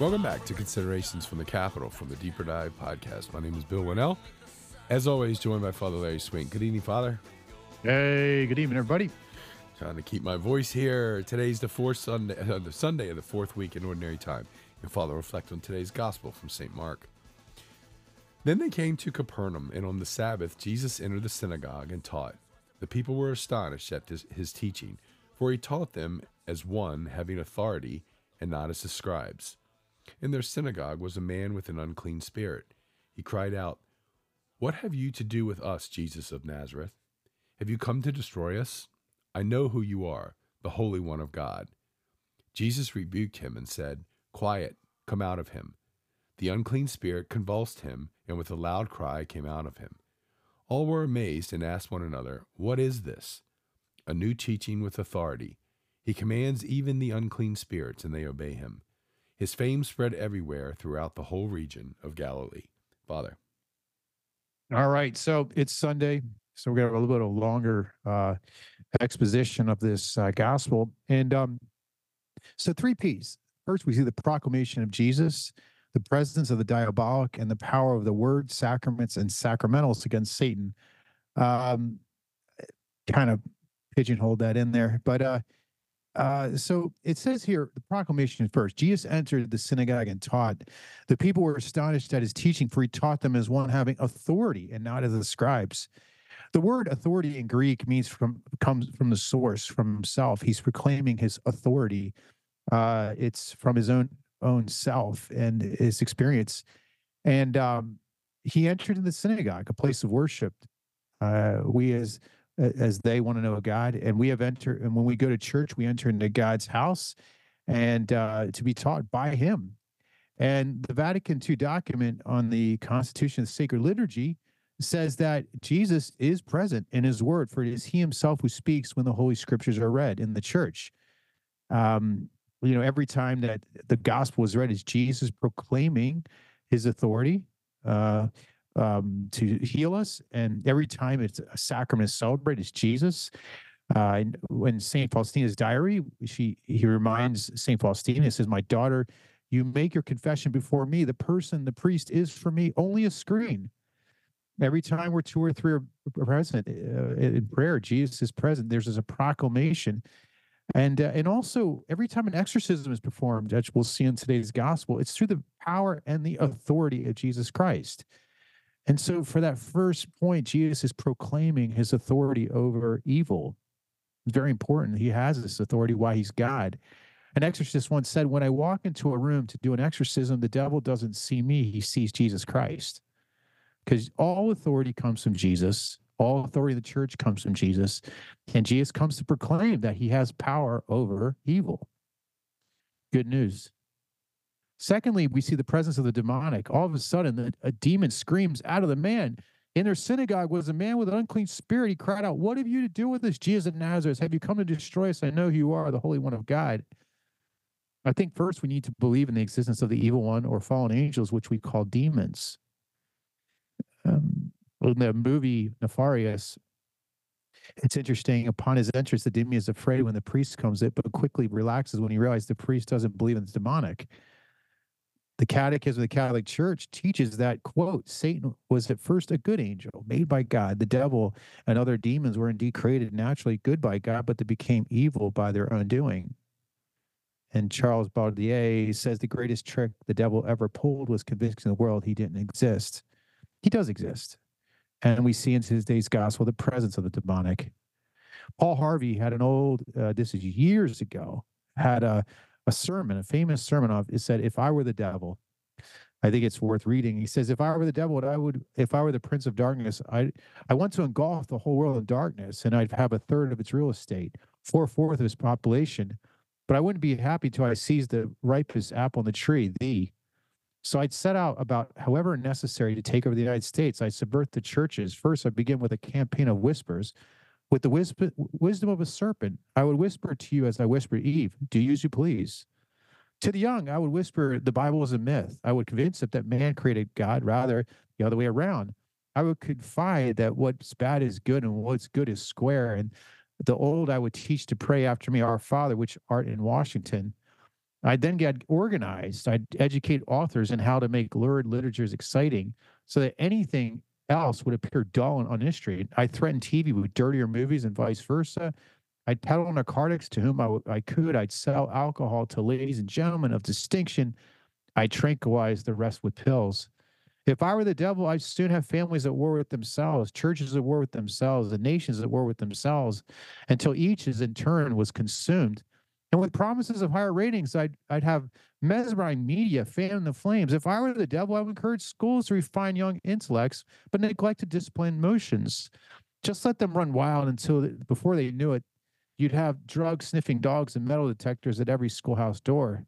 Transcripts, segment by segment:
Welcome back to Considerations from the Capitol from the Deeper Dive podcast. My name is Bill Wannall. As always, joined by Father Larry Swink. Good evening, Father. Hey, good evening, everybody. Trying to keep my voice here. Today's the fourth Sunday, uh, the Sunday of the fourth week in Ordinary Time. And Father, reflect on today's Gospel from St. Mark. Then they came to Capernaum, and on the Sabbath Jesus entered the synagogue and taught. The people were astonished at his, his teaching, for he taught them as one having authority and not as the scribes. In their synagogue was a man with an unclean spirit. He cried out, What have you to do with us, Jesus of Nazareth? Have you come to destroy us? I know who you are, the Holy One of God. Jesus rebuked him and said, Quiet, come out of him. The unclean spirit convulsed him, and with a loud cry came out of him. All were amazed and asked one another, What is this? A new teaching with authority. He commands even the unclean spirits, and they obey him. His fame spread everywhere throughout the whole region of Galilee. Father. All right. So it's Sunday. So we got a little bit of longer uh, exposition of this uh, gospel. And um, so three P's. First, we see the proclamation of Jesus, the presence of the diabolic, and the power of the word, sacraments, and sacramentals against Satan. Um, kind of pigeonholed that in there. But uh, uh, so it says here the proclamation first. Jesus entered the synagogue and taught. The people were astonished at his teaching, for he taught them as one having authority and not as the scribes. The word authority in Greek means from comes from the source, from himself. He's proclaiming his authority. Uh, it's from his own own self and his experience. And um, he entered in the synagogue, a place of worship. Uh, we as as they want to know God. And we have entered, and when we go to church, we enter into God's house and uh, to be taught by Him. And the Vatican II document on the Constitution of Sacred Liturgy says that Jesus is present in His Word, for it is He Himself who speaks when the Holy Scriptures are read in the church. Um, you know, every time that the gospel is read, is Jesus proclaiming His authority. Uh, um, to heal us. And every time it's a sacrament celebrated, it's Jesus. Uh, when Saint Faustina's diary, she he reminds Saint Faustina, says, "My daughter, you make your confession before me. The person, the priest, is for me only a screen." Every time we're two or three are present uh, in prayer, Jesus is present. There's, there's a proclamation, and uh, and also every time an exorcism is performed, as we'll see in today's gospel, it's through the power and the authority of Jesus Christ. And so, for that first point, Jesus is proclaiming his authority over evil. It's very important. He has this authority why he's God. An exorcist once said, When I walk into a room to do an exorcism, the devil doesn't see me, he sees Jesus Christ. Because all authority comes from Jesus, all authority of the church comes from Jesus. And Jesus comes to proclaim that he has power over evil. Good news. Secondly, we see the presence of the demonic. All of a sudden, a demon screams out of the man. In their synagogue was a man with an unclean spirit. He cried out, What have you to do with this, Jesus of Nazareth? Have you come to destroy us? I know who you are, the Holy One of God. I think first we need to believe in the existence of the evil one or fallen angels, which we call demons. Um, in the movie Nefarious, it's interesting. Upon his entrance, the demon is afraid when the priest comes in, but quickly relaxes when he realizes the priest doesn't believe in the demonic. The Catechism of the Catholic Church teaches that, quote, Satan was at first a good angel made by God. The devil and other demons were indeed created naturally good by God, but they became evil by their undoing. And Charles Baudelaire says the greatest trick the devil ever pulled was convincing the world he didn't exist. He does exist. And we see in today's gospel the presence of the demonic. Paul Harvey had an old, uh, this is years ago, had a a sermon, a famous sermon of it said, If I were the devil, I think it's worth reading. He says, If I were the devil, I would if I were the prince of darkness, I I want to engulf the whole world in darkness, and I'd have a third of its real estate, four fourths of its population. But I wouldn't be happy till I seized the ripest apple on the tree, thee. So I'd set out about however necessary to take over the United States. I'd subvert the churches. First, I'd begin with a campaign of whispers. With the wisp- wisdom of a serpent, I would whisper to you as I whispered Eve, do as you please. To the young, I would whisper the Bible is a myth. I would convince them that man created God, rather the other way around. I would confide that what's bad is good and what's good is square. And the old I would teach to pray after me, Our Father, which art in Washington. I'd then get organized. I'd educate authors in how to make lurid literatures exciting so that anything else would appear dull and unhistory. I threatened TV with dirtier movies and vice versa. I'd peddle narcotics to whom I, w- I could. I'd sell alcohol to ladies and gentlemen of distinction. I'd tranquilize the rest with pills. If I were the devil, I'd soon have families at war with themselves, churches at war with themselves, and nations at war with themselves, until each is in turn was consumed. And with promises of higher ratings, I'd I'd have mesmerizing media fan the flames. If I were the devil, I would encourage schools to refine young intellects, but neglect to discipline emotions. Just let them run wild until before they knew it, you'd have drug sniffing dogs and metal detectors at every schoolhouse door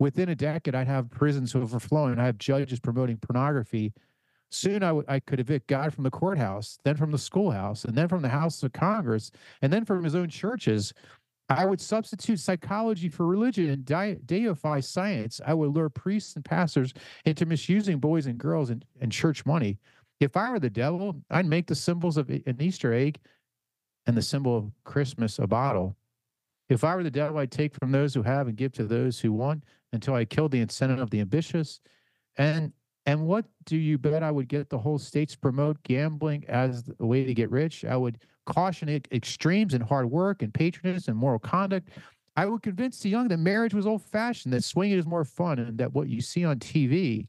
within a decade, I'd have prisons overflowing. I have judges promoting pornography. Soon I, w- I could evict God from the courthouse, then from the schoolhouse, and then from the House of Congress, and then from his own churches. I would substitute psychology for religion and de- deify science. I would lure priests and pastors into misusing boys and girls and, and church money. If I were the devil, I'd make the symbols of an Easter egg and the symbol of Christmas a bottle. If I were the devil, I'd take from those who have and give to those who want until I killed the incentive of the ambitious. And and what do you bet I would get the whole states promote gambling as a way to get rich? I would caution extremes and hard work and patronage and moral conduct. I would convince the young that marriage was old fashioned, that swinging is more fun, and that what you see on TV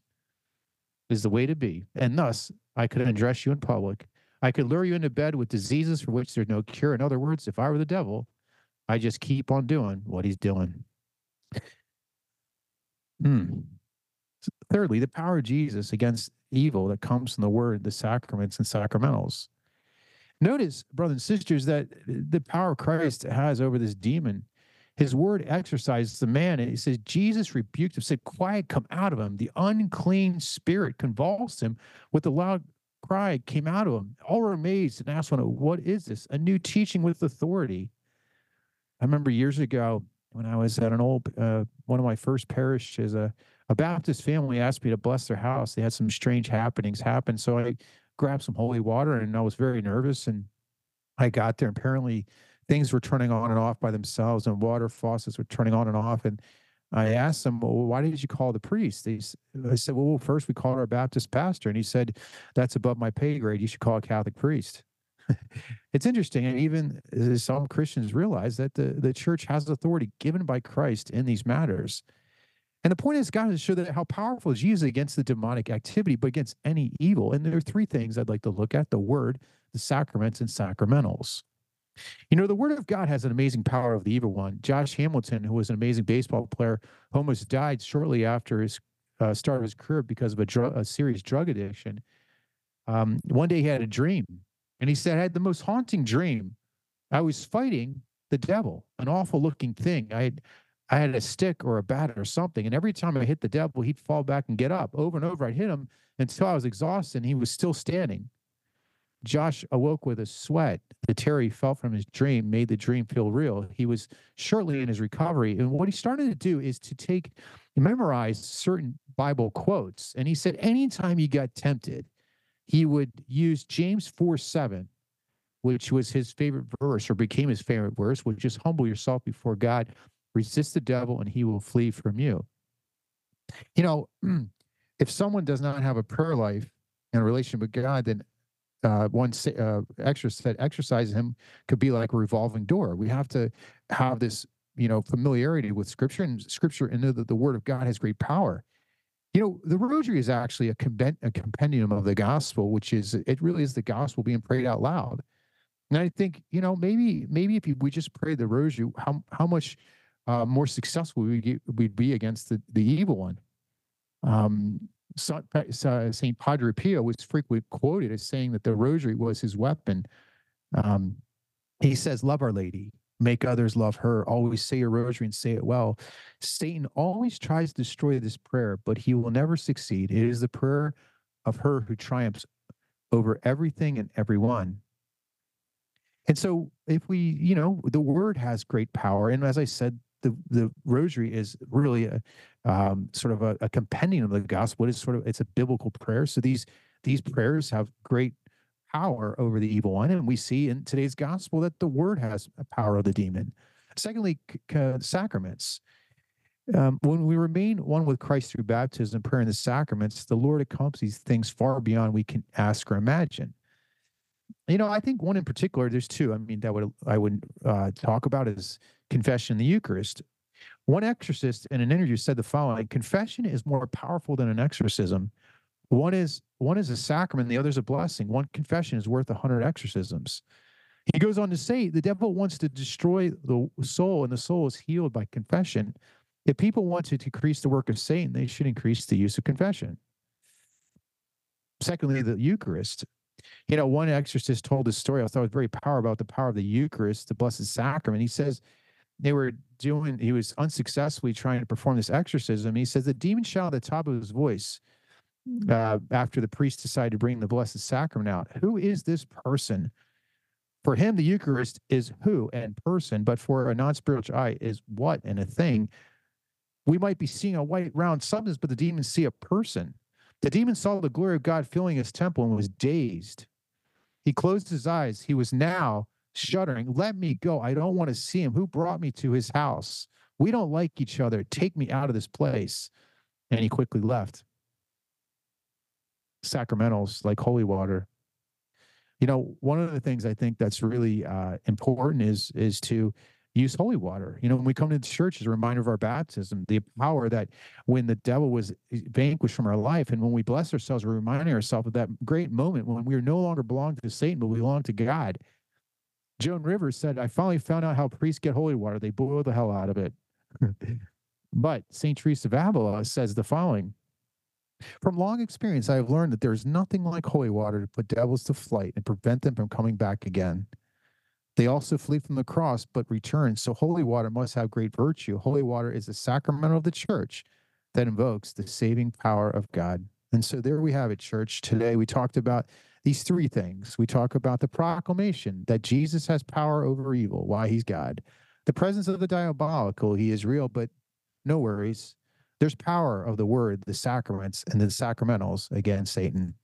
is the way to be. And thus, I could undress you in public. I could lure you into bed with diseases for which there's no cure. In other words, if I were the devil, I just keep on doing what he's doing. Hmm. Thirdly, the power of Jesus against evil that comes from the word, the sacraments, and sacramentals. Notice, brothers and sisters, that the power Christ has over this demon. His word exorcises the man. And he says, Jesus rebuked him, said, Quiet, come out of him. The unclean spirit convulsed him with a loud cry, came out of him. All were amazed and asked one, What is this? A new teaching with authority. I remember years ago, when I was at an old uh, one of my first parishes, a, a Baptist family asked me to bless their house. They had some strange happenings happen, so I grabbed some holy water, and I was very nervous. And I got there, apparently things were turning on and off by themselves, and water faucets were turning on and off. And I asked them, well, why did you call the priest? They, I said, well, first we called our Baptist pastor. And he said, that's above my pay grade. You should call a Catholic priest. it's interesting. And even uh, some Christians realize that the, the church has authority given by Christ in these matters. And the point is, God, to show that how powerful is Jesus against the demonic activity, but against any evil. And there are three things I'd like to look at the word, the sacraments, and sacramentals. You know, the word of God has an amazing power of the evil one. Josh Hamilton, who was an amazing baseball player, almost died shortly after his uh, start of his career because of a, dr- a serious drug addiction. Um, one day he had a dream and he said, I had the most haunting dream. I was fighting the devil, an awful looking thing. I had I had a stick or a bat or something. And every time I hit the devil, he'd fall back and get up. Over and over, I'd hit him until I was exhausted and he was still standing. Josh awoke with a sweat. The terror he felt from his dream made the dream feel real. He was shortly in his recovery. And what he started to do is to take, memorize certain Bible quotes. And he said, anytime he got tempted, he would use James 4 7, which was his favorite verse or became his favorite verse, which is humble yourself before God, resist the devil, and he will flee from you. You know, if someone does not have a prayer life and a relationship with God, then uh, one uh, said exercise him could be like a revolving door. We have to have this, you know, familiarity with Scripture and Scripture, and know that the Word of God has great power. You know, the rosary is actually a, a compendium of the gospel, which is it really is the gospel being prayed out loud. And I think you know maybe maybe if we just pray the rosary, how how much uh, more successful we we'd be against the, the evil one. Um, Saint Padre Pio was frequently quoted as saying that the rosary was his weapon. Um, he says, "Love Our Lady, make others love her. Always say your rosary and say it well. Satan always tries to destroy this prayer, but he will never succeed. It is the prayer of her who triumphs over everything and everyone. And so, if we, you know, the word has great power. And as I said, the, the rosary is really a um, sort of a, a compendium of the gospel. It is sort of it's a biblical prayer. So these these prayers have great power over the evil one. And we see in today's gospel that the word has a power of the demon. Secondly, c- c- sacraments. Um, when we remain one with Christ through baptism, prayer, and the sacraments, the Lord accomplishes things far beyond we can ask or imagine. You know, I think one in particular, there's two. I mean, that would I would uh, talk about is confession, the Eucharist. One exorcist in an interview said the following: "Confession is more powerful than an exorcism. One is one is a sacrament, the other is a blessing. One confession is worth a hundred exorcisms." He goes on to say, "The devil wants to destroy the soul, and the soul is healed by confession. If people want to decrease the work of Satan, they should increase the use of confession." Secondly, the Eucharist. You know, one exorcist told this story. I thought it was very powerful about the power of the Eucharist, the Blessed Sacrament. He says they were doing, he was unsuccessfully trying to perform this exorcism. He says the demon shouted at the top of his voice uh, after the priest decided to bring the Blessed Sacrament out. Who is this person? For him, the Eucharist is who and person, but for a non spiritual eye is what and a thing. We might be seeing a white round substance, but the demons see a person. The demon saw the glory of God filling his temple and was dazed. He closed his eyes. He was now shuddering. Let me go. I don't want to see him. Who brought me to his house? We don't like each other. Take me out of this place. And he quickly left. Sacramentals like holy water. You know, one of the things I think that's really uh, important is is to use holy water. You know, when we come to the church as a reminder of our baptism, the power that when the devil was eh, vanquished from our life, and when we bless ourselves, we're reminding ourselves of that great moment when we are no longer belong to Satan, but we belong to God. Joan Rivers said, I finally found out how priests get holy water. They boil the hell out of it. but St. Teresa of Avila says the following From long experience, I have learned that there is nothing like holy water to put devils to flight and prevent them from coming back again. They also flee from the cross, but return. So holy water must have great virtue. Holy water is the sacrament of the church that invokes the saving power of God. And so there we have it, church. Today we talked about these three things. We talk about the proclamation that Jesus has power over evil, why he's God. The presence of the diabolical, he is real, but no worries. There's power of the word, the sacraments, and the sacramentals against Satan.